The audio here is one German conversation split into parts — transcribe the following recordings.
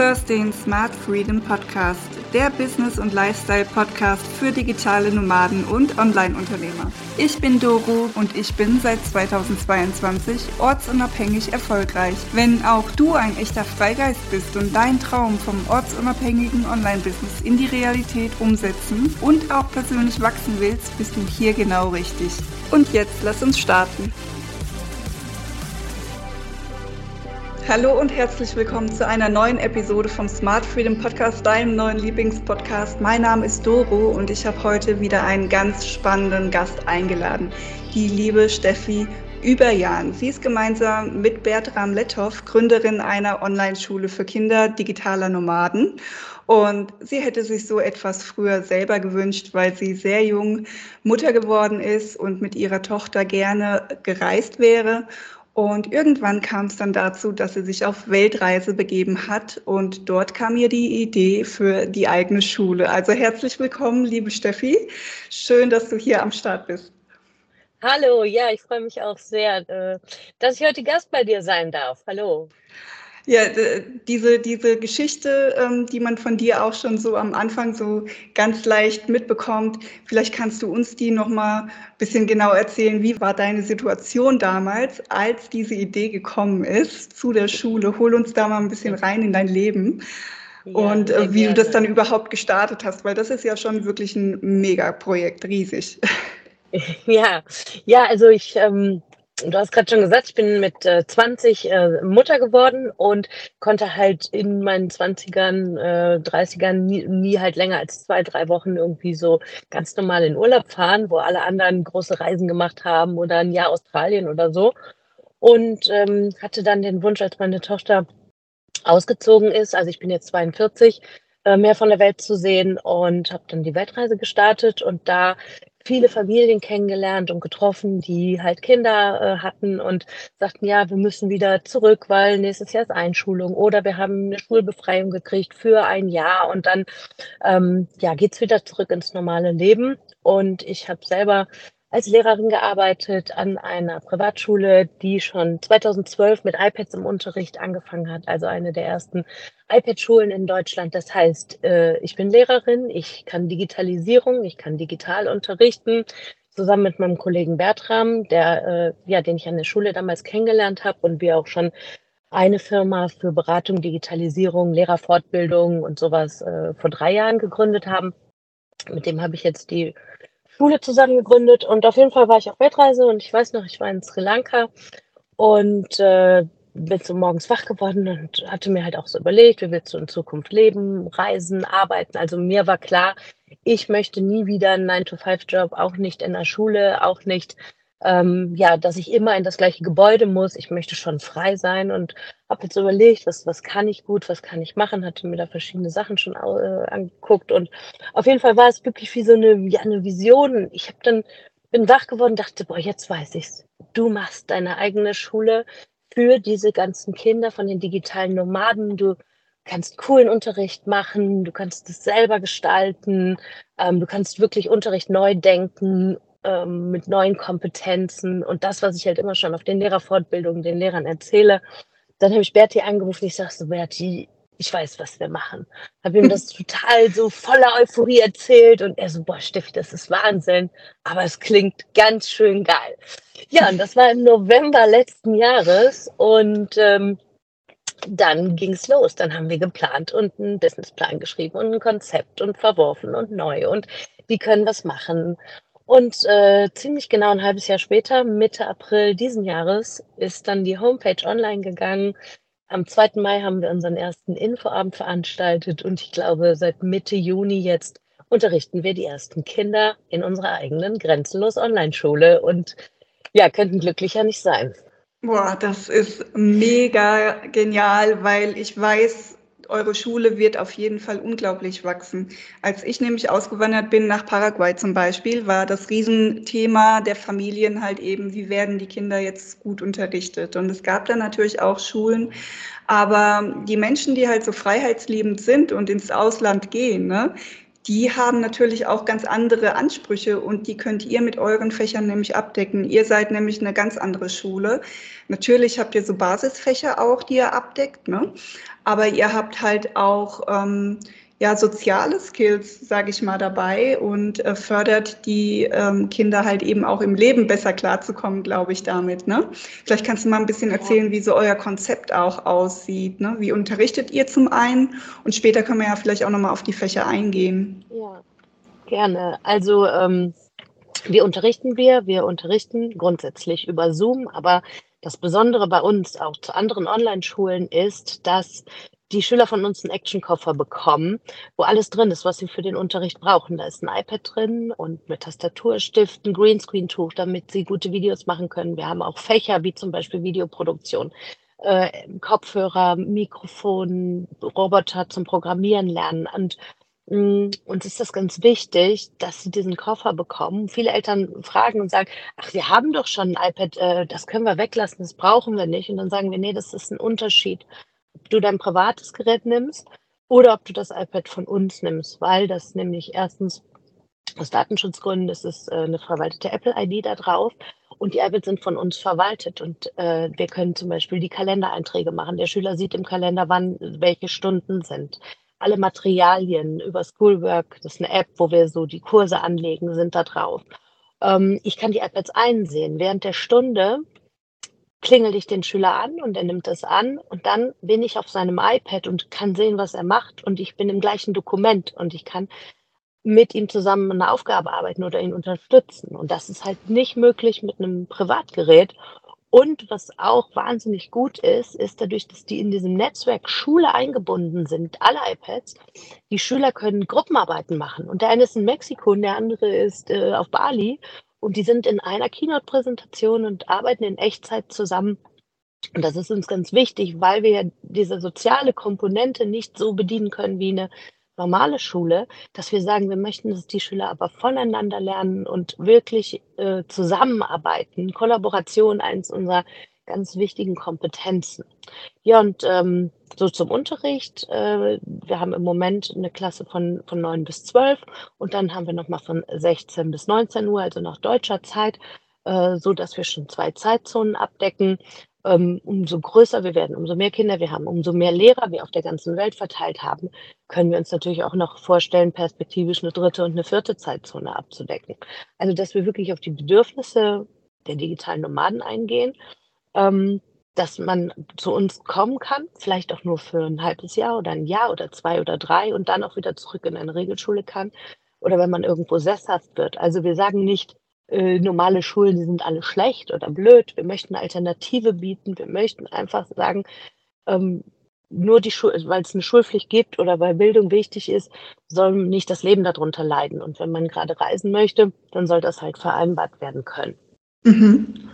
hörst den Smart Freedom Podcast, der Business- und Lifestyle-Podcast für digitale Nomaden und Online-Unternehmer. Ich bin Doro und ich bin seit 2022 ortsunabhängig erfolgreich. Wenn auch du ein echter Freigeist bist und dein Traum vom ortsunabhängigen Online-Business in die Realität umsetzen und auch persönlich wachsen willst, bist du hier genau richtig. Und jetzt lass uns starten. Hallo und herzlich willkommen zu einer neuen Episode vom Smart Freedom Podcast, deinem neuen Lieblingspodcast. Mein Name ist Doro und ich habe heute wieder einen ganz spannenden Gast eingeladen, die liebe Steffi Überjan. Sie ist gemeinsam mit Bertram Lettow Gründerin einer Online-Schule für Kinder digitaler Nomaden. Und sie hätte sich so etwas früher selber gewünscht, weil sie sehr jung Mutter geworden ist und mit ihrer Tochter gerne gereist wäre und irgendwann kam es dann dazu, dass sie sich auf Weltreise begeben hat und dort kam ihr die Idee für die eigene Schule. Also herzlich willkommen, liebe Steffi. Schön, dass du hier am Start bist. Hallo, ja, ich freue mich auch sehr, äh, dass ich heute Gast bei dir sein darf. Hallo. Ja, diese, diese Geschichte, ähm, die man von dir auch schon so am Anfang so ganz leicht mitbekommt, vielleicht kannst du uns die nochmal ein bisschen genau erzählen. Wie war deine Situation damals, als diese Idee gekommen ist zu der Schule? Hol uns da mal ein bisschen rein in dein Leben ja, und äh, wie gerne. du das dann überhaupt gestartet hast, weil das ist ja schon wirklich ein Megaprojekt, riesig. Ja, ja, also ich ähm, Du hast gerade schon gesagt, ich bin mit äh, 20 äh, Mutter geworden und konnte halt in meinen 20ern, äh, 30ern nie, nie halt länger als zwei, drei Wochen irgendwie so ganz normal in Urlaub fahren, wo alle anderen große Reisen gemacht haben oder ein Jahr Australien oder so. Und ähm, hatte dann den Wunsch, als meine Tochter ausgezogen ist, also ich bin jetzt 42, äh, mehr von der Welt zu sehen und habe dann die Weltreise gestartet und da viele Familien kennengelernt und getroffen, die halt Kinder äh, hatten und sagten, ja, wir müssen wieder zurück, weil nächstes Jahr ist Einschulung oder wir haben eine Schulbefreiung gekriegt für ein Jahr und dann ähm, ja, geht's wieder zurück ins normale Leben. Und ich habe selber als Lehrerin gearbeitet an einer Privatschule, die schon 2012 mit iPads im Unterricht angefangen hat, also eine der ersten iPad-Schulen in Deutschland. Das heißt, äh, ich bin Lehrerin, ich kann Digitalisierung, ich kann digital unterrichten, zusammen mit meinem Kollegen Bertram, der, äh, ja, den ich an der Schule damals kennengelernt habe und wir auch schon eine Firma für Beratung, Digitalisierung, Lehrerfortbildung und sowas äh, vor drei Jahren gegründet haben. Mit dem habe ich jetzt die Schule zusammen gegründet und auf jeden Fall war ich auf Weltreise und ich weiß noch, ich war in Sri Lanka und äh, bin so morgens wach geworden und hatte mir halt auch so überlegt, wie willst du in Zukunft leben, reisen, arbeiten. Also mir war klar, ich möchte nie wieder einen 9-to-5-Job, auch nicht in der Schule, auch nicht ähm, ja, dass ich immer in das gleiche Gebäude muss. Ich möchte schon frei sein und habe jetzt überlegt, was, was kann ich gut, was kann ich machen, hatte mir da verschiedene Sachen schon äh, angeguckt und auf jeden Fall war es wirklich wie so eine, ja, eine Vision. Ich habe dann bin wach geworden, dachte, boah, jetzt weiß ich's. Du machst deine eigene Schule für diese ganzen Kinder von den digitalen Nomaden. Du kannst coolen Unterricht machen, du kannst es selber gestalten, ähm, du kannst wirklich Unterricht neu denken ähm, mit neuen Kompetenzen und das, was ich halt immer schon auf den Lehrerfortbildungen den Lehrern erzähle. Dann habe ich Berti angerufen, ich sage so, Berti, ich weiß, was wir machen. Habe ihm das total so voller Euphorie erzählt und er so, boah, Steffi, das ist Wahnsinn, aber es klingt ganz schön geil. Ja, und das war im November letzten Jahres und ähm, dann ging es los. Dann haben wir geplant und einen Businessplan geschrieben und ein Konzept und verworfen und neu und wie können wir es machen. Und äh, ziemlich genau ein halbes Jahr später, Mitte April diesen Jahres, ist dann die Homepage online gegangen. Am 2. Mai haben wir unseren ersten Infoabend veranstaltet und ich glaube, seit Mitte Juni jetzt unterrichten wir die ersten Kinder in unserer eigenen grenzenlos Online-Schule und ja, könnten glücklicher nicht sein. Boah, das ist mega genial, weil ich weiß, eure Schule wird auf jeden Fall unglaublich wachsen. Als ich nämlich ausgewandert bin nach Paraguay zum Beispiel, war das Riesenthema der Familien halt eben, wie werden die Kinder jetzt gut unterrichtet. Und es gab dann natürlich auch Schulen, aber die Menschen, die halt so freiheitsliebend sind und ins Ausland gehen, ne, die haben natürlich auch ganz andere Ansprüche und die könnt ihr mit euren Fächern nämlich abdecken. Ihr seid nämlich eine ganz andere Schule. Natürlich habt ihr so Basisfächer auch, die ihr abdeckt, ne? aber ihr habt halt auch ähm, ja, soziale Skills, sage ich mal, dabei und äh, fördert die ähm, Kinder halt eben auch im Leben besser klarzukommen, glaube ich, damit. Ne? Vielleicht kannst du mal ein bisschen erzählen, wie so euer Konzept auch aussieht. Ne? Wie unterrichtet ihr zum einen? Und später können wir ja vielleicht auch nochmal auf die Fächer eingehen. Ja, gerne. Also ähm, wie unterrichten wir? Wir unterrichten grundsätzlich über Zoom, aber das Besondere bei uns auch zu anderen Online-Schulen ist, dass die Schüler von uns einen Actionkoffer bekommen, wo alles drin ist, was sie für den Unterricht brauchen. Da ist ein iPad drin und mit Tastatur, Stift, ein Greenscreen-Tuch, damit sie gute Videos machen können. Wir haben auch Fächer wie zum Beispiel Videoproduktion, äh, Kopfhörer, Mikrofon, Roboter zum Programmieren lernen. Und mh, mm, uns ist das ganz wichtig, dass sie diesen Koffer bekommen. Viele Eltern fragen und sagen, ach, wir haben doch schon ein iPad, äh, das können wir weglassen, das brauchen wir nicht. Und dann sagen wir, nee, das ist ein Unterschied du dein privates Gerät nimmst oder ob du das iPad von uns nimmst, weil das nämlich erstens aus Datenschutzgründen ist es äh, eine verwaltete Apple-ID da drauf und die iPads sind von uns verwaltet und äh, wir können zum Beispiel die Kalendereinträge machen. Der Schüler sieht im Kalender, wann welche Stunden sind. Alle Materialien über Schoolwork, das ist eine App, wo wir so die Kurse anlegen, sind da drauf. Ähm, ich kann die iPads einsehen. Während der Stunde klingel ich den Schüler an und er nimmt das an und dann bin ich auf seinem iPad und kann sehen, was er macht und ich bin im gleichen Dokument und ich kann mit ihm zusammen eine Aufgabe arbeiten oder ihn unterstützen. Und das ist halt nicht möglich mit einem Privatgerät. Und was auch wahnsinnig gut ist, ist dadurch, dass die in diesem Netzwerk Schule eingebunden sind, alle iPads, die Schüler können Gruppenarbeiten machen. Und der eine ist in Mexiko und der andere ist äh, auf Bali. Und die sind in einer Keynote-Präsentation und arbeiten in Echtzeit zusammen. Und das ist uns ganz wichtig, weil wir ja diese soziale Komponente nicht so bedienen können wie eine normale Schule, dass wir sagen, wir möchten, dass die Schüler aber voneinander lernen und wirklich äh, zusammenarbeiten. Kollaboration, eins unserer ganz wichtigen Kompetenzen. Ja, und ähm, so zum Unterricht. Äh, wir haben im Moment eine Klasse von, von 9 bis 12 und dann haben wir nochmal von 16 bis 19 Uhr, also nach deutscher Zeit, äh, so wir schon zwei Zeitzonen abdecken. Ähm, umso größer wir werden, umso mehr Kinder wir haben, umso mehr Lehrer wir auf der ganzen Welt verteilt haben, können wir uns natürlich auch noch vorstellen, perspektivisch eine dritte und eine vierte Zeitzone abzudecken. Also, dass wir wirklich auf die Bedürfnisse der digitalen Nomaden eingehen ähm, dass man zu uns kommen kann, vielleicht auch nur für ein halbes Jahr oder ein Jahr oder zwei oder drei und dann auch wieder zurück in eine Regelschule kann oder wenn man irgendwo sesshaft wird. Also wir sagen nicht, äh, normale Schulen, die sind alle schlecht oder blöd. Wir möchten eine Alternative bieten. Wir möchten einfach sagen, ähm, nur die Schule, weil es eine Schulpflicht gibt oder weil Bildung wichtig ist, soll nicht das Leben darunter leiden. Und wenn man gerade reisen möchte, dann soll das halt vereinbart werden können. Mhm.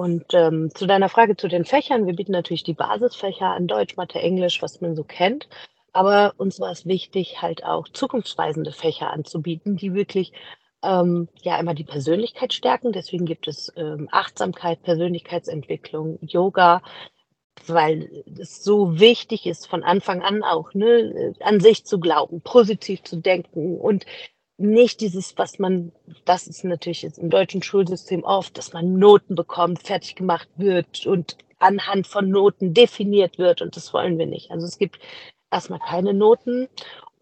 Und ähm, zu deiner Frage zu den Fächern, wir bieten natürlich die Basisfächer an Deutsch, Mathe, Englisch, was man so kennt. Aber uns war es wichtig, halt auch zukunftsweisende Fächer anzubieten, die wirklich ähm, ja immer die Persönlichkeit stärken. Deswegen gibt es ähm, Achtsamkeit, Persönlichkeitsentwicklung, Yoga, weil es so wichtig ist, von Anfang an auch ne, an sich zu glauben, positiv zu denken und nicht dieses, was man, das ist natürlich jetzt im deutschen Schulsystem oft, dass man Noten bekommt, fertig gemacht wird und anhand von Noten definiert wird und das wollen wir nicht. Also es gibt erstmal keine Noten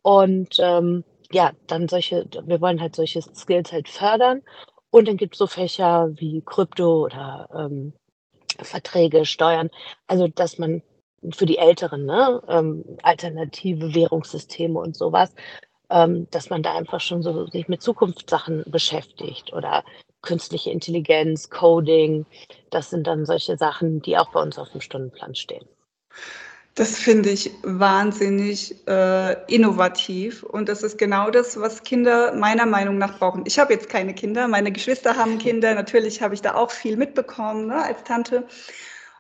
und ähm, ja, dann solche, wir wollen halt solche Skills halt fördern und dann gibt es so Fächer wie Krypto oder ähm, Verträge, Steuern, also dass man für die Älteren, ne, ähm, alternative Währungssysteme und sowas, dass man da einfach schon so sich mit Zukunftssachen beschäftigt oder künstliche Intelligenz, Coding. Das sind dann solche Sachen, die auch bei uns auf dem Stundenplan stehen. Das finde ich wahnsinnig äh, innovativ und das ist genau das, was Kinder meiner Meinung nach brauchen. Ich habe jetzt keine Kinder, meine Geschwister haben Kinder, natürlich habe ich da auch viel mitbekommen ne, als Tante.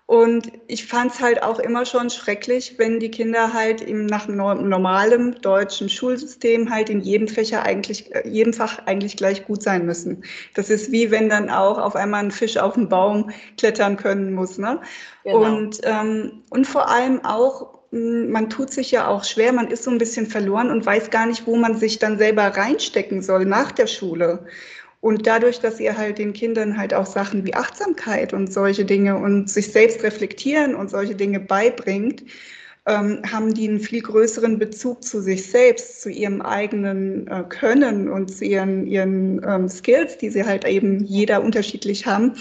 Und ich fand es halt auch immer schon schrecklich, wenn die Kinder halt im, nach normalem deutschen Schulsystem halt in jedem Fächer eigentlich, äh, jedem Fach eigentlich gleich gut sein müssen. Das ist wie wenn dann auch auf einmal ein Fisch auf den Baum klettern können muss. Ne? Genau. Und, ähm, und vor allem auch, hm, man tut sich ja auch schwer, man ist so ein bisschen verloren und weiß gar nicht, wo man sich dann selber reinstecken soll nach der Schule. Und dadurch, dass ihr halt den Kindern halt auch Sachen wie Achtsamkeit und solche Dinge und sich selbst reflektieren und solche Dinge beibringt, ähm, haben die einen viel größeren Bezug zu sich selbst, zu ihrem eigenen äh, Können und zu ihren, ihren ähm, Skills, die sie halt eben jeder unterschiedlich haben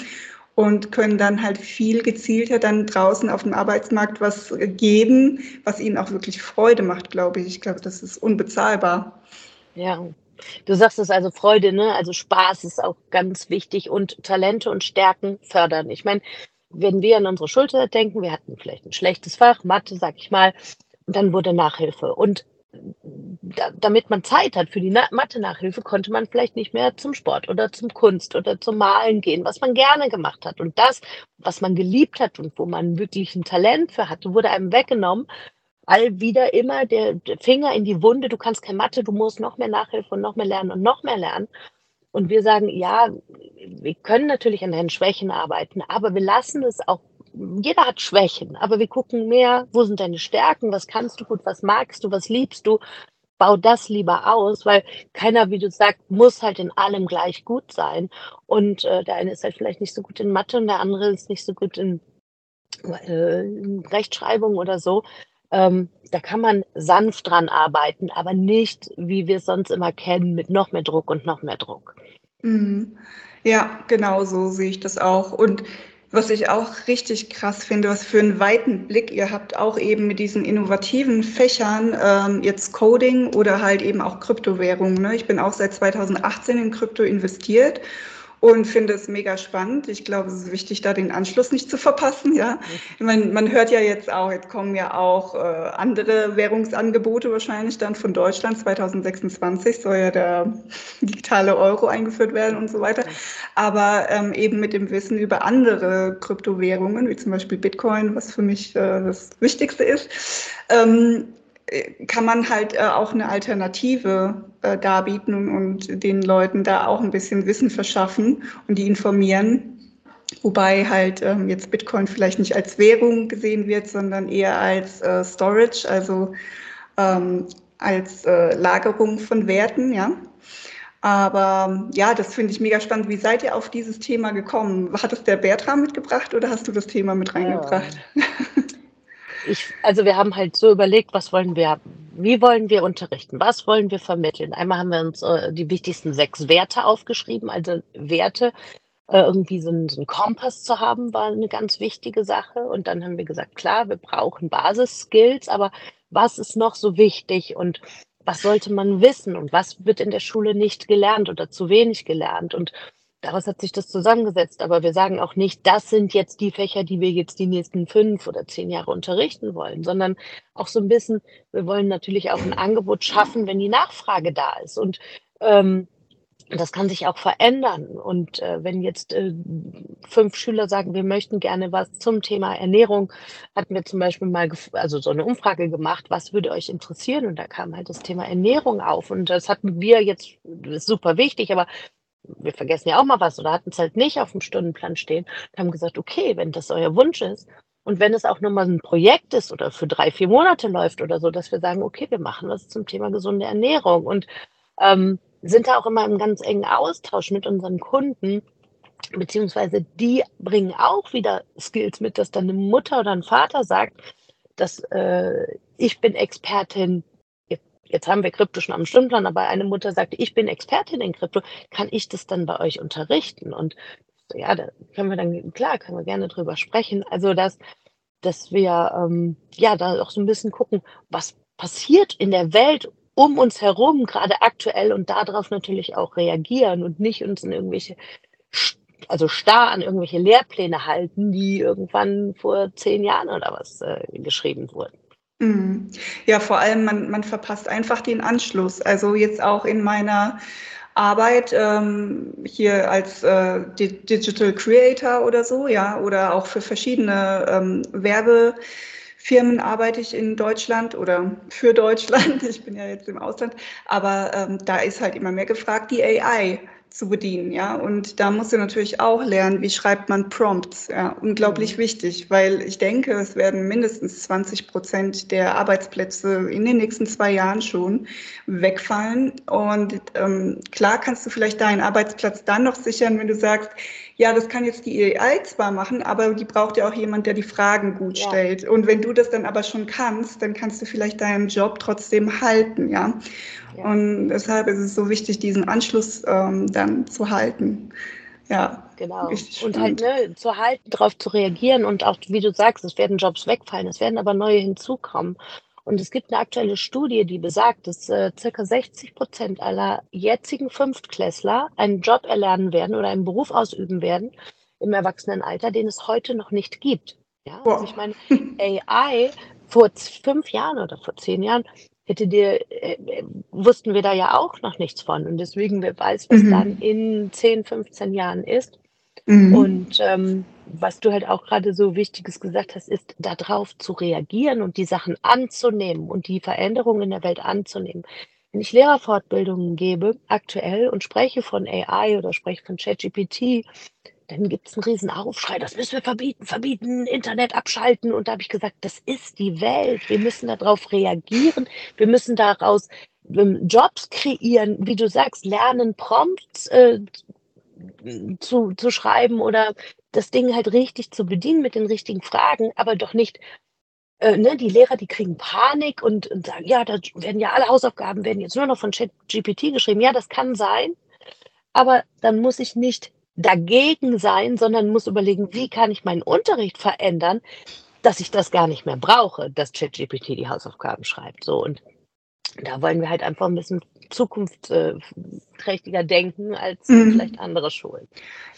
und können dann halt viel gezielter dann draußen auf dem Arbeitsmarkt was geben, was ihnen auch wirklich Freude macht, glaube ich. Ich glaube, das ist unbezahlbar. Ja, Du sagst es also Freude, ne? Also Spaß ist auch ganz wichtig und Talente und Stärken fördern. Ich meine, wenn wir an unsere Schulter denken, wir hatten vielleicht ein schlechtes Fach, Mathe, sag ich mal, und dann wurde Nachhilfe. Und da, damit man Zeit hat für die Na Mathe-Nachhilfe, konnte man vielleicht nicht mehr zum Sport oder zum Kunst oder zum Malen gehen, was man gerne gemacht hat. Und das, was man geliebt hat und wo man wirklich ein Talent für hatte, wurde einem weggenommen, all wieder immer der, Finger in die Wunde, du kannst kein Mathe, du musst noch mehr Nachhilfe und noch mehr lernen und noch mehr lernen. Und wir sagen, ja, wir können natürlich an deinen Schwächen arbeiten, aber wir lassen es auch, jeder hat Schwächen, aber wir gucken mehr, wo sind deine Stärken, was kannst du gut, was magst du, was liebst du, bau das lieber aus, weil keiner, wie du sagst, muss halt in allem gleich gut sein. Und äh, der eine ist halt vielleicht nicht so gut in Mathe und der andere ist nicht so gut in, äh, in Rechtschreibung oder so. Ähm, da kann man sanft dran arbeiten, aber nicht, wie wir es sonst immer kennen, mit noch mehr Druck und noch mehr Druck. Mhm. Ja, genau so sehe ich das auch. Und was ich auch richtig krass finde, was für einen weiten Blick ihr habt, auch eben mit diesen innovativen Fächern, ähm, jetzt Coding oder halt eben auch Kryptowährungen. Ne? Ich bin auch seit 2018 in Krypto investiert und finde es mega spannend. Ich glaube, es ist wichtig, da den Anschluss nicht zu verpassen. Ja, meine, man hört ja jetzt auch, jetzt kommen ja auch äh, andere Währungsangebote wahrscheinlich dann von Deutschland. 2026 soll ja der digitale Euro eingeführt werden und so weiter. Aber ähm, eben mit dem Wissen über andere Kryptowährungen, wie zum Beispiel Bitcoin, was für mich äh, das Wichtigste ist. Ähm, kann man halt äh, auch eine Alternative äh, darbieten und, den Leuten da auch ein bisschen Wissen verschaffen und die informieren. Wobei halt ähm, jetzt Bitcoin vielleicht nicht als Währung gesehen wird, sondern eher als äh, Storage, also ähm, als äh, Lagerung von Werten, ja. Aber ja, das finde ich mega spannend. Wie seid ihr auf dieses Thema gekommen? Hat es der Bertram mitgebracht oder hast du das Thema mit reingebracht? Ja. ich, also wir haben halt so überlegt, was wollen wir, wie wollen wir unterrichten, was wollen wir vermitteln. Einmal haben wir uns äh, die wichtigsten sechs Werte aufgeschrieben, also Werte, äh, irgendwie so einen, so einen Kompass zu haben, war eine ganz wichtige Sache. Und dann haben wir gesagt, klar, wir brauchen Basisskills, aber was ist noch so wichtig? Und was sollte man wissen? Und was wird in der Schule nicht gelernt oder zu wenig gelernt? Und daraus hat sich das zusammengesetzt. Aber wir sagen auch nicht, das sind jetzt die Fächer, die wir jetzt die nächsten fünf oder zehn Jahre unterrichten wollen, sondern auch so ein bisschen, wir wollen natürlich auch ein Angebot schaffen, wenn die Nachfrage da ist. Und ähm, das kann sich auch verändern. Und äh, wenn jetzt äh, fünf Schüler sagen, wir möchten gerne was zum Thema Ernährung, hatten wir zum Beispiel mal also so eine Umfrage gemacht, was würde euch interessieren? Und da kam halt das Thema Ernährung auf. Und das hatten wir jetzt, das ist super wichtig, aber wir vergessen ja auch mal was oder hatten es halt nicht auf dem Stundenplan stehen und haben gesagt, okay, wenn das euer Wunsch ist und wenn es auch nur mal ein Projekt ist oder für drei, vier Monate läuft oder so, dass wir sagen, okay, wir machen was zum Thema gesunde Ernährung und ähm, sind da auch immer im ganz engen Austausch mit unseren Kunden, beziehungsweise die bringen auch wieder Skills mit, dass dann eine Mutter oder ein Vater sagt, dass äh, ich bin Expertin jetzt haben wir Krypto schon am Stundenplan, aber eine Mutter sagte, ich bin Expertin in Krypto, kann ich das dann bei euch unterrichten? Und ja, da können wir dann, klar, können wir gerne drüber sprechen. Also, dass, dass wir ähm, ja da auch so ein bisschen gucken, was passiert in der Welt um uns herum, gerade aktuell und darauf natürlich auch reagieren und nicht uns in irgendwelche, also starr an irgendwelche Lehrpläne halten, die irgendwann vor zehn Jahren oder was äh, geschrieben wurden. Mhm. Ja, vor allem, man, man verpasst einfach den Anschluss. Also jetzt auch in meiner Arbeit ähm, hier als äh, Digital Creator oder so, ja, oder auch für verschiedene ähm, Werbefirmen arbeite ich in Deutschland oder für Deutschland. Ich bin ja jetzt im Ausland, aber ähm, da ist halt immer mehr gefragt, die AI zu bedienen, ja. Und da musst du natürlich auch lernen, wie schreibt man Prompts, ja. Unglaublich mhm. wichtig, weil ich denke, es werden mindestens 20 Prozent der Arbeitsplätze in den nächsten zwei Jahren schon wegfallen. Und ähm, klar kannst du vielleicht deinen Arbeitsplatz dann noch sichern, wenn du sagst, ja, das kann jetzt die AI zwar machen, aber die braucht ja auch jemand, der die Fragen gut ja. stellt. Und wenn du das dann aber schon kannst, dann kannst du vielleicht deinen Job trotzdem halten, ja. Ja. Und deshalb ist es so wichtig, diesen Anschluss ähm, dann zu halten. Ja, genau. Und halt ne, zu halten, darauf zu reagieren und auch, wie du sagst, es werden Jobs wegfallen, es werden aber neue hinzukommen. Und es gibt eine aktuelle Studie, die besagt, dass äh, circa 60 Prozent aller jetzigen Fünftklässler einen Job erlernen werden oder einen Beruf ausüben werden im Erwachsenenalter, den es heute noch nicht gibt. Ja, also ich meine, AI vor fünf Jahren oder vor zehn Jahren hätte dir, äh, wussten wir da ja auch noch nichts von. Und deswegen, wer weiß, was mhm. dann in 10, 15 Jahren ist. Mhm. Und ähm, was du halt auch gerade so Wichtiges gesagt hast, ist darauf zu reagieren und die Sachen anzunehmen und die Veränderungen in der Welt anzunehmen. Wenn ich Lehrerfortbildungen gebe, aktuell, und spreche von AI oder spreche von ChatGPT, dann gibt es einen riesen Aufschrei, das müssen wir verbieten, verbieten, Internet abschalten. Und da habe ich gesagt, das ist die Welt. Wir müssen darauf reagieren. Wir müssen daraus ähm, Jobs kreieren, wie du sagst, lernen, Prompts äh, zu, zu schreiben oder das Ding halt richtig zu bedienen mit den richtigen Fragen, aber doch nicht, äh, ne, die Lehrer, die kriegen Panik und, und sagen, ja, da werden ja alle Hausaufgaben werden jetzt nur noch von ChatGPT geschrieben. Ja, das kann sein, aber dann muss ich nicht dagegen sein, sondern muss überlegen, wie kann ich meinen Unterricht verändern, dass ich das gar nicht mehr brauche, dass ChatGPT die Hausaufgaben schreibt. So und da wollen wir halt einfach ein bisschen zukunftsträchtiger denken als mhm. vielleicht andere Schulen.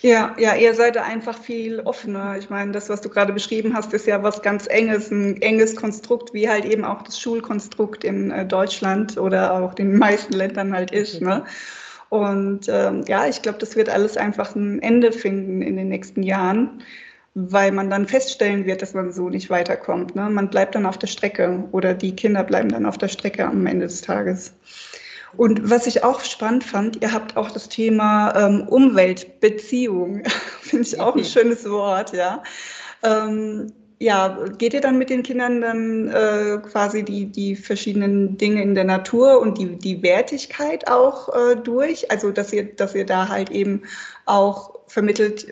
Ja, ja, ihr seid da einfach viel offener. Ich meine, das, was du gerade beschrieben hast, ist ja was ganz Enges, ein enges Konstrukt, wie halt eben auch das Schulkonstrukt in äh, Deutschland oder auch den meisten Ländern halt ist. Ne? Und ähm, ja, ich glaube, das wird alles einfach ein Ende finden in den nächsten Jahren weil man dann feststellen wird, dass man so nicht weiterkommt. Ne? Man bleibt dann auf der Strecke oder die Kinder bleiben dann auf der Strecke am Ende des Tages. Und was ich auch spannend fand, ihr habt auch das Thema ähm, Umweltbeziehung, finde ich auch ein schönes Wort, ja. Ähm, ja, geht ihr dann mit den Kindern dann äh, quasi die, die verschiedenen Dinge in der Natur und die, die Wertigkeit auch äh, durch? Also, dass ihr, dass ihr da halt eben auch vermittelt,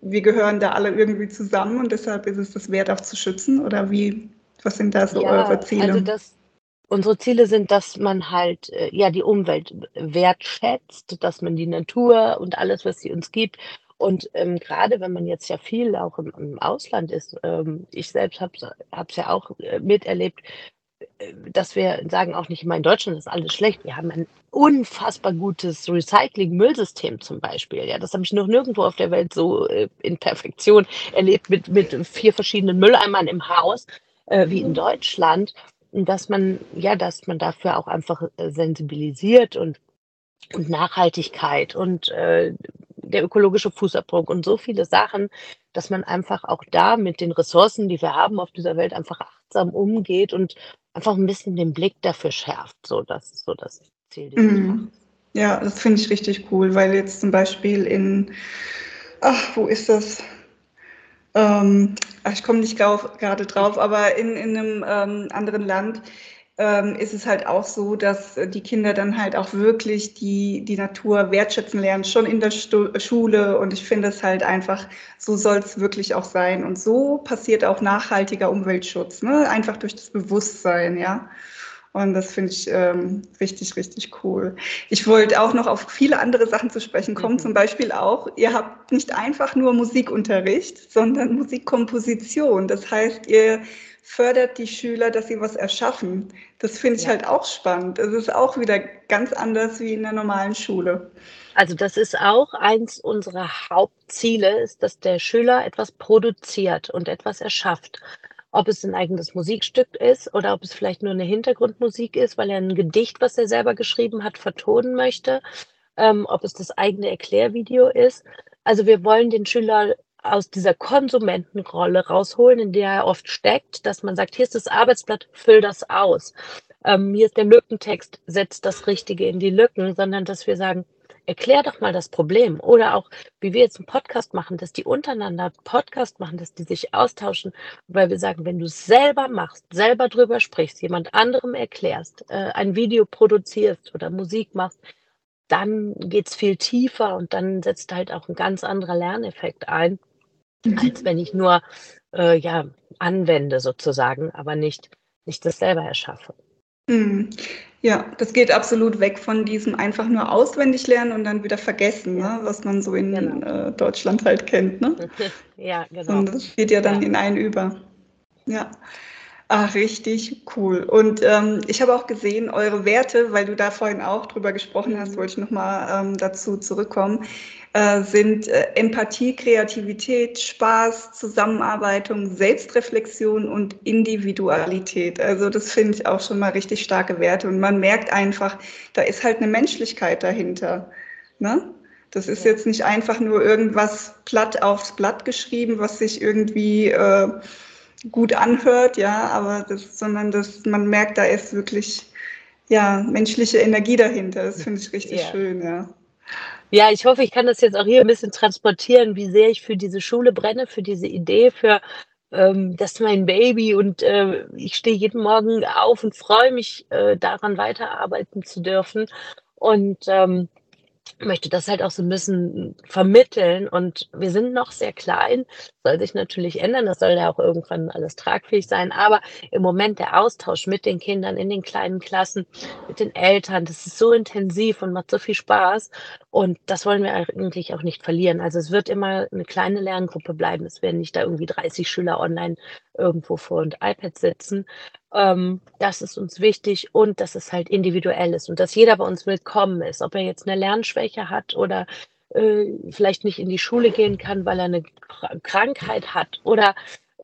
wir gehören da alle irgendwie zusammen und deshalb ist es das wert, auch zu schützen? Oder wie, was sind da so ja, eure Ziele? Also das, unsere Ziele sind, dass man halt äh, ja die Umwelt wertschätzt, dass man die Natur und alles, was sie uns gibt. Und ähm, gerade wenn man jetzt ja viel auch im, im Ausland ist, ähm, ich selbst habe es ja auch äh, miterlebt, dass wir sagen auch nicht immer in Deutschland ist alles schlecht. Wir haben ein unfassbar gutes Recycling-Müllsystem zum Beispiel. Ja, das habe ich noch nirgendwo auf der Welt so äh, in Perfektion erlebt mit, mit vier verschiedenen Mülleimern im Haus äh, wie in Deutschland. Und dass man, ja, dass man dafür auch einfach äh, sensibilisiert und, und Nachhaltigkeit und äh, der ökologische Fußabdruck und so viele Sachen, dass man einfach auch da mit den Ressourcen, die wir haben auf dieser Welt, einfach achtsam umgeht und einfach ein bisschen den Blick dafür schärft. So, das ist so das Ziel mhm. Ja, das finde ich richtig cool, weil jetzt zum Beispiel in, ach, wo ist das? Ähm, ich komme nicht gerade drauf, aber in, in einem ähm, anderen Land ähm, ist es halt auch so, dass die Kinder dann halt auch wirklich die, die Natur wertschätzen lernen, schon in der Stu Schule. Und ich finde es halt einfach, so soll es wirklich auch sein. Und so passiert auch nachhaltiger Umweltschutz, ne? einfach durch das Bewusstsein, ja. Und das finde ich ähm, richtig, richtig cool. Ich wollte auch noch auf viele andere Sachen zu sprechen kommen. Mhm. Zum Beispiel auch, ihr habt nicht einfach nur Musikunterricht, sondern Musikkomposition. Das heißt, ihr fördert die Schüler, dass sie was erschaffen. Das finde ich ja. halt auch spannend. Es ist auch wieder ganz anders wie in der normalen Schule. Also das ist auch eins unserer Hauptziele, ist, dass der Schüler etwas produziert und etwas erschafft. Ob es ein eigenes Musikstück ist oder ob es vielleicht nur eine Hintergrundmusik ist, weil er ein Gedicht, was er selber geschrieben hat, vertonen möchte. Ähm, ob es das eigene Erklärvideo ist. Also wir wollen den Schüler aus dieser Konsumentenrolle rausholen, in der er oft steckt, dass man sagt, hier ist das Arbeitsblatt, füll das aus. Ähm, hier ist der Lückentext, setzt das Richtige in die Lücken, sondern dass wir sagen, erklär doch mal das Problem. Oder auch, wie wir jetzt einen Podcast machen, dass die untereinander Podcast machen, dass die sich austauschen, weil wir sagen, wenn du es selber machst, selber drüber sprichst, jemand anderem erklärst, äh, ein Video produzierst oder Musik machst, dann geht es viel tiefer und dann setzt halt auch ein ganz anderer Lerneffekt ein, mhm. als wenn ich nur äh, ja, anwende sozusagen, aber nicht, nicht das selber erschaffe. Mhm. Ja, das geht absolut weg von diesem einfach nur auswendig lernen und dann wieder vergessen, ja. ne, was man so in genau. äh, Deutschland halt kennt. Ne? ja, genau. Und das geht ja dann ja. in einen über. Ja. Ach, richtig cool. Und ähm, ich habe auch gesehen, eure Werte, weil du da vorhin auch drüber gesprochen hast, mhm. wollte ich nochmal ähm, dazu zurückkommen, äh, sind äh, Empathie, Kreativität, Spaß, Zusammenarbeitung, Selbstreflexion und Individualität. Also das finde ich auch schon mal richtig starke Werte. Und man merkt einfach, da ist halt eine Menschlichkeit dahinter. Ne? Das ist jetzt nicht einfach nur irgendwas platt aufs Blatt geschrieben, was sich irgendwie... Äh, gut anhört, ja, aber das, sondern dass man merkt, da ist wirklich ja menschliche Energie dahinter. Das finde ich richtig ja. schön, ja. Ja, ich hoffe, ich kann das jetzt auch hier ein bisschen transportieren, wie sehr ich für diese Schule brenne, für diese Idee, für ähm, das ist mein Baby und äh, ich stehe jeden Morgen auf und freue mich, äh, daran weiterarbeiten zu dürfen. Und ähm, möchte das halt auch so ein bisschen vermitteln und wir sind noch sehr klein, soll sich natürlich ändern, das soll ja auch irgendwann alles tragfähig sein, aber im Moment der Austausch mit den Kindern in den kleinen Klassen, mit den Eltern, das ist so intensiv und macht so viel Spaß. Und das wollen wir eigentlich auch nicht verlieren. Also es wird immer eine kleine Lerngruppe bleiben, es werden nicht da irgendwie 30 Schüler online irgendwo vor und iPad sitzen, ähm, das ist uns wichtig und dass es halt individuell ist und dass jeder bei uns willkommen ist, ob er jetzt eine Lernschwäche hat oder äh, vielleicht nicht in die Schule gehen kann, weil er eine Krankheit hat oder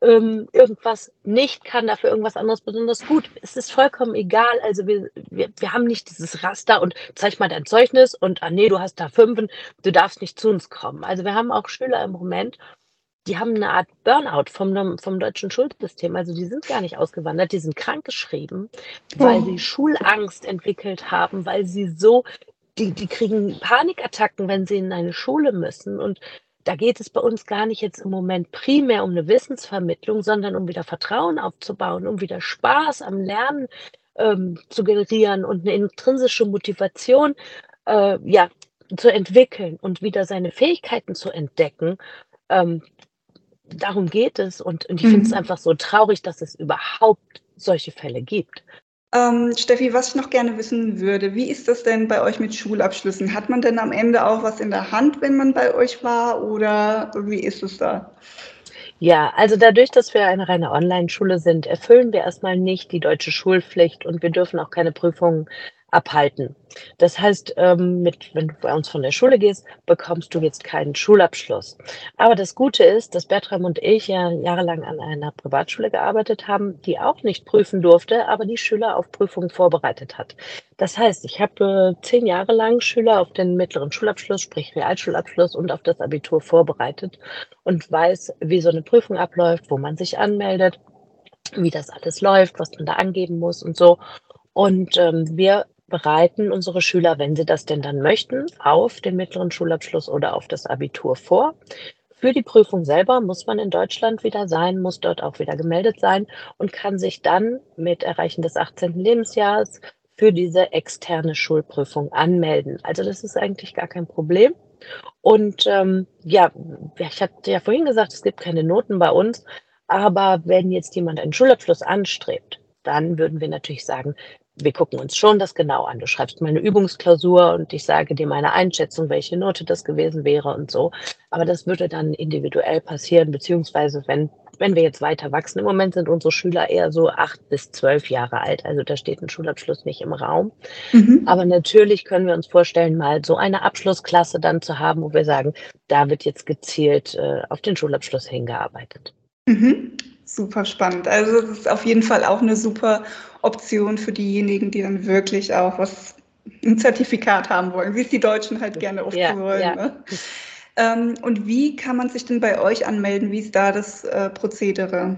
ähm, irgendwas nicht kann, dafür irgendwas anderes besonders gut. Es ist vollkommen egal. Also wir, wir, wir haben nicht dieses Raster und zeig mal dein Zeugnis und ah nee, du hast da fünfen, du darfst nicht zu uns kommen. Also wir haben auch Schüler im Moment, die haben eine Art Burnout vom, vom deutschen Schulsystem. Also die sind gar nicht ausgewandert, die sind krankgeschrieben, weil oh. sie Schulangst entwickelt haben, weil sie so, die, die kriegen Panikattacken, wenn sie in eine Schule müssen. Und da geht es bei uns gar nicht jetzt im Moment primär um eine Wissensvermittlung, sondern um wieder Vertrauen aufzubauen, um wieder Spaß am Lernen ähm, zu generieren und eine intrinsische Motivation äh, ja, zu entwickeln und wieder seine Fähigkeiten zu entdecken. Ähm, darum geht es. Und, und ich mhm. finde es einfach so traurig, dass es überhaupt solche Fälle gibt. Ähm, Steffi, was ich noch gerne wissen würde, wie ist das denn bei euch mit Schulabschlüssen? Hat man denn am Ende auch was in der Hand, wenn man bei euch war oder wie ist es da? Ja, also dadurch, dass wir eine reine Online-Schule sind, erfüllen wir erstmal nicht die deutsche Schulpflicht und wir dürfen auch keine Prüfungen abhalten. Das heißt, ähm, mit, wenn du bei uns von der Schule gehst, bekommst du jetzt keinen Schulabschluss. Aber das Gute ist, dass Bertram und ich ja jahrelang an einer Privatschule gearbeitet haben, die auch nicht prüfen durfte, aber die Schüler auf Prüfungen vorbereitet hat. Das heißt, ich habe äh, zehn Jahre lang Schüler auf den mittleren Schulabschluss, sprich Realschulabschluss und auf das Abitur vorbereitet und weiß, wie so eine Prüfung abläuft, wo man sich anmeldet, wie das alles läuft, was man da angeben muss und so. Und ähm, wir bereiten unsere Schüler, wenn sie das denn dann möchten, auf den mittleren Schulabschluss oder auf das Abitur vor. Für die Prüfung selber muss man in Deutschland wieder sein, muss dort auch wieder gemeldet sein und kann sich dann mit Erreichen des 18. Lebensjahres für diese externe Schulprüfung anmelden. Also das ist eigentlich gar kein Problem. Und ähm, ja, ich hatte ja vorhin gesagt, es gibt keine Noten bei uns, aber wenn jetzt jemand einen Schulabschluss anstrebt, dann würden wir natürlich sagen, wir gucken uns schon das genau an. Du schreibst mal eine Übungsklausur und ich sage dir meine Einschätzung, welche Note das gewesen wäre und so. Aber das würde dann individuell passieren, beziehungsweise wenn, wenn wir jetzt weiter wachsen. Im Moment sind unsere Schüler eher so acht bis zwölf Jahre alt. Also da steht ein Schulabschluss nicht im Raum. Mhm. Aber natürlich können wir uns vorstellen, mal so eine Abschlussklasse dann zu haben, wo wir sagen, da wird jetzt gezielt äh, auf den Schulabschluss hingearbeitet. Mhm. Super spannend. Also es ist auf jeden Fall auch eine super Option für diejenigen, die dann wirklich auch was ein Zertifikat haben wollen, wie es die Deutschen halt gerne oft ja, wollen. Ja. Ne? Ähm, und wie kann man sich denn bei euch anmelden? Wie ist da das äh, Prozedere?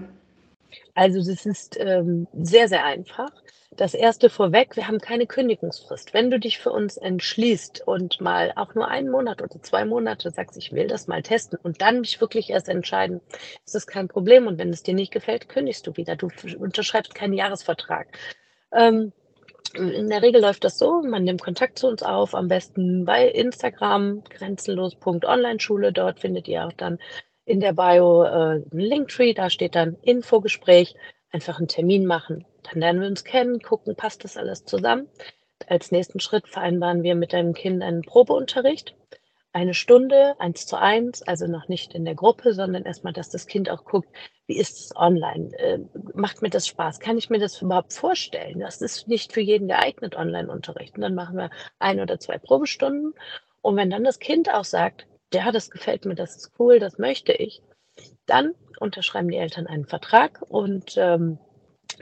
Also das ist ähm, sehr, sehr einfach. Das erste vorweg, wir haben keine Kündigungsfrist. Wenn du dich für uns entschließt und mal auch nur einen Monat oder zwei Monate sagst, ich will das mal testen und dann mich wirklich erst entscheiden, ist das kein Problem. Und wenn es dir nicht gefällt, kündigst du wieder. Du unterschreibst keinen Jahresvertrag. Ähm, in der Regel läuft das so, man nimmt Kontakt zu uns auf, am besten bei Instagram, grenzenlos.onlineschule. Dort findet ihr auch dann in der Bio äh, einen Linktree, da steht dann Infogespräch, einfach einen Termin machen. Dann lernen wir uns kennen, gucken, passt das alles zusammen. Als nächsten Schritt vereinbaren wir mit deinem Kind einen Probeunterricht eine Stunde, eins zu eins, also noch nicht in der Gruppe, sondern erstmal, dass das Kind auch guckt, wie ist es online? Äh, macht mir das Spaß? Kann ich mir das überhaupt vorstellen? Das ist nicht für jeden geeignet, Online-Unterricht. Und dann machen wir ein oder zwei Probestunden. Und wenn dann das Kind auch sagt, ja, das gefällt mir, das ist cool, das möchte ich, dann unterschreiben die Eltern einen Vertrag und ähm,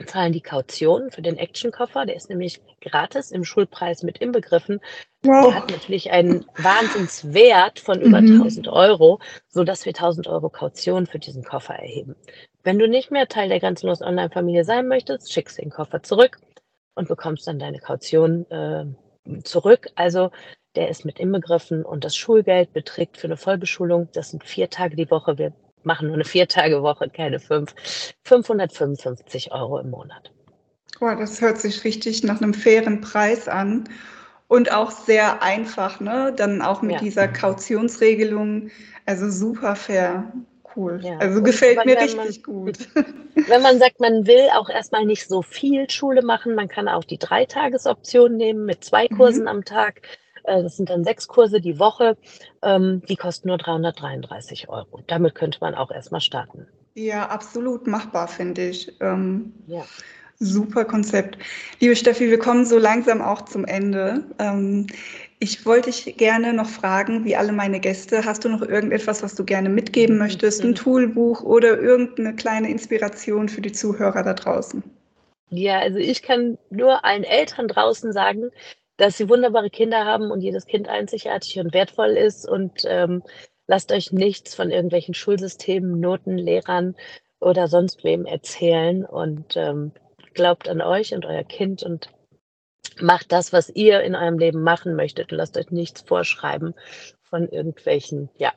zahlen die Kaution für den Actionkoffer. Der ist nämlich gratis im Schulpreis mit inbegriffen. Wow. Der hat natürlich einen Wahnsinnswert von über mhm. 1000 Euro, so dass wir 1000 Euro Kaution für diesen Koffer erheben. Wenn du nicht mehr Teil der grenzenlosen Online-Familie sein möchtest, schickst den Koffer zurück und bekommst dann deine Kaution äh, zurück. Also der ist mit inbegriffen und das Schulgeld beträgt für eine Vollbeschulung, das sind vier Tage die Woche. Wir machen nur eine Vier-Tage-Woche, keine fünf, 555 Euro im Monat. Boah, das hört sich richtig nach einem fairen Preis an und auch sehr einfach, ne? Dann auch mit ja. dieser Kautionsregelung, also super fair. Cool. Ja. Also gefällt mir richtig man, gut. Wenn man sagt, man will auch erstmal nicht so viel Schule machen, man kann auch die Dreitagesoption nehmen mit zwei Kursen mhm. am Tag. Äh, das sind dann sechs Kurse die Woche. Ähm, die kosten nur 333 Euro. Damit könnte man auch erstmal starten. Ja, absolut machbar, finde ich. Ähm, ja. Super Konzept. Liebe Steffi, wir kommen so langsam auch zum Ende. Ähm, ich wollte dich gerne noch fragen, wie alle meine Gäste, hast du noch irgendetwas, was du gerne mitgeben möchtest? Ein Toolbuch oder irgendeine kleine Inspiration für die Zuhörer da draußen? Ja, also ich kann nur allen Eltern draußen sagen, dass sie wunderbare Kinder haben und jedes Kind einzigartig und wertvoll ist. Und ähm, lasst euch nichts von irgendwelchen Schulsystemen, Noten, Lehrern oder sonst wem erzählen. Und ähm, glaubt an euch und euer Kind und macht das, was ihr in eurem Leben machen möchtet. Und lasst euch nichts vorschreiben von irgendwelchen, ja,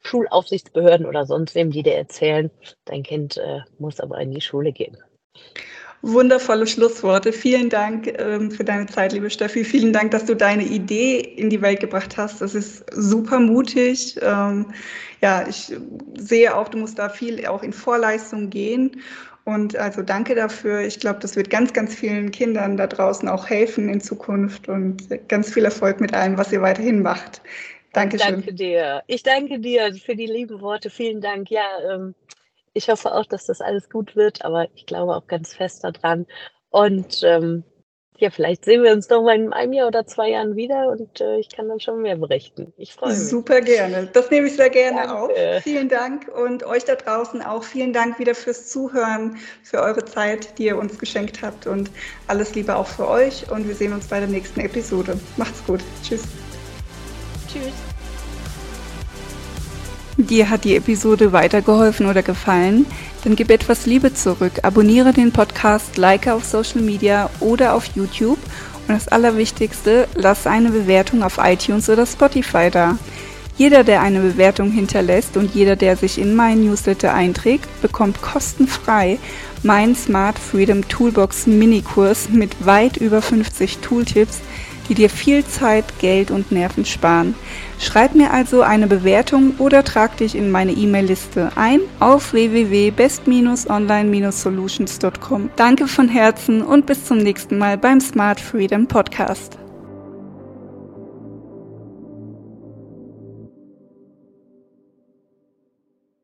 Schulaufsichtsbehörden oder sonst wem, die dir erzählen, dein Kind äh, muss aber in die Schule gehen. Wundervolle Schlussworte. Vielen Dank ähm, für deine Zeit, liebe Steffi. Vielen Dank, dass du deine Idee in die Welt gebracht hast. Das ist super mutig. Ähm, ja, ich sehe auch, du musst da viel auch in Vorleistung gehen. Und also danke dafür. Ich glaube, das wird ganz, ganz vielen Kindern da draußen auch helfen in Zukunft und ganz viel Erfolg mit allem, was ihr weiterhin macht. Dankeschön. Danke dir. Ich danke dir für die lieben Worte. Vielen Dank. Ja, ähm, ich hoffe auch, dass das alles gut wird, aber ich glaube auch ganz fest daran. Und ähm, ja, vielleicht sehen wir uns noch mal in einem Jahr oder zwei Jahren wieder und äh, ich kann dann schon mehr berichten. Ich freue mich. Super gerne. Das nehme ich sehr gerne Danke. auf. Vielen Dank und euch da draußen auch vielen Dank wieder fürs Zuhören, für eure Zeit, die ihr uns geschenkt habt und alles Liebe auch für euch und wir sehen uns bei der nächsten Episode. Macht's gut. Tschüss. Tschüss. Dir hat die Episode weitergeholfen oder gefallen? Dann gib etwas Liebe zurück. Abonniere den Podcast, like auf Social Media oder auf YouTube. Und das Allerwichtigste, lass eine Bewertung auf iTunes oder Spotify da. Jeder, der eine Bewertung hinterlässt und jeder, der sich in meinen Newsletter einträgt, bekommt kostenfrei meinen Smart Freedom Toolbox Minikurs mit weit über 50 Tooltips, die dir viel Zeit, Geld und Nerven sparen. Schreib mir also eine Bewertung oder trag dich in meine E-Mail-Liste ein auf www.best-online-solutions.com. Danke von Herzen und bis zum nächsten Mal beim Smart Freedom Podcast.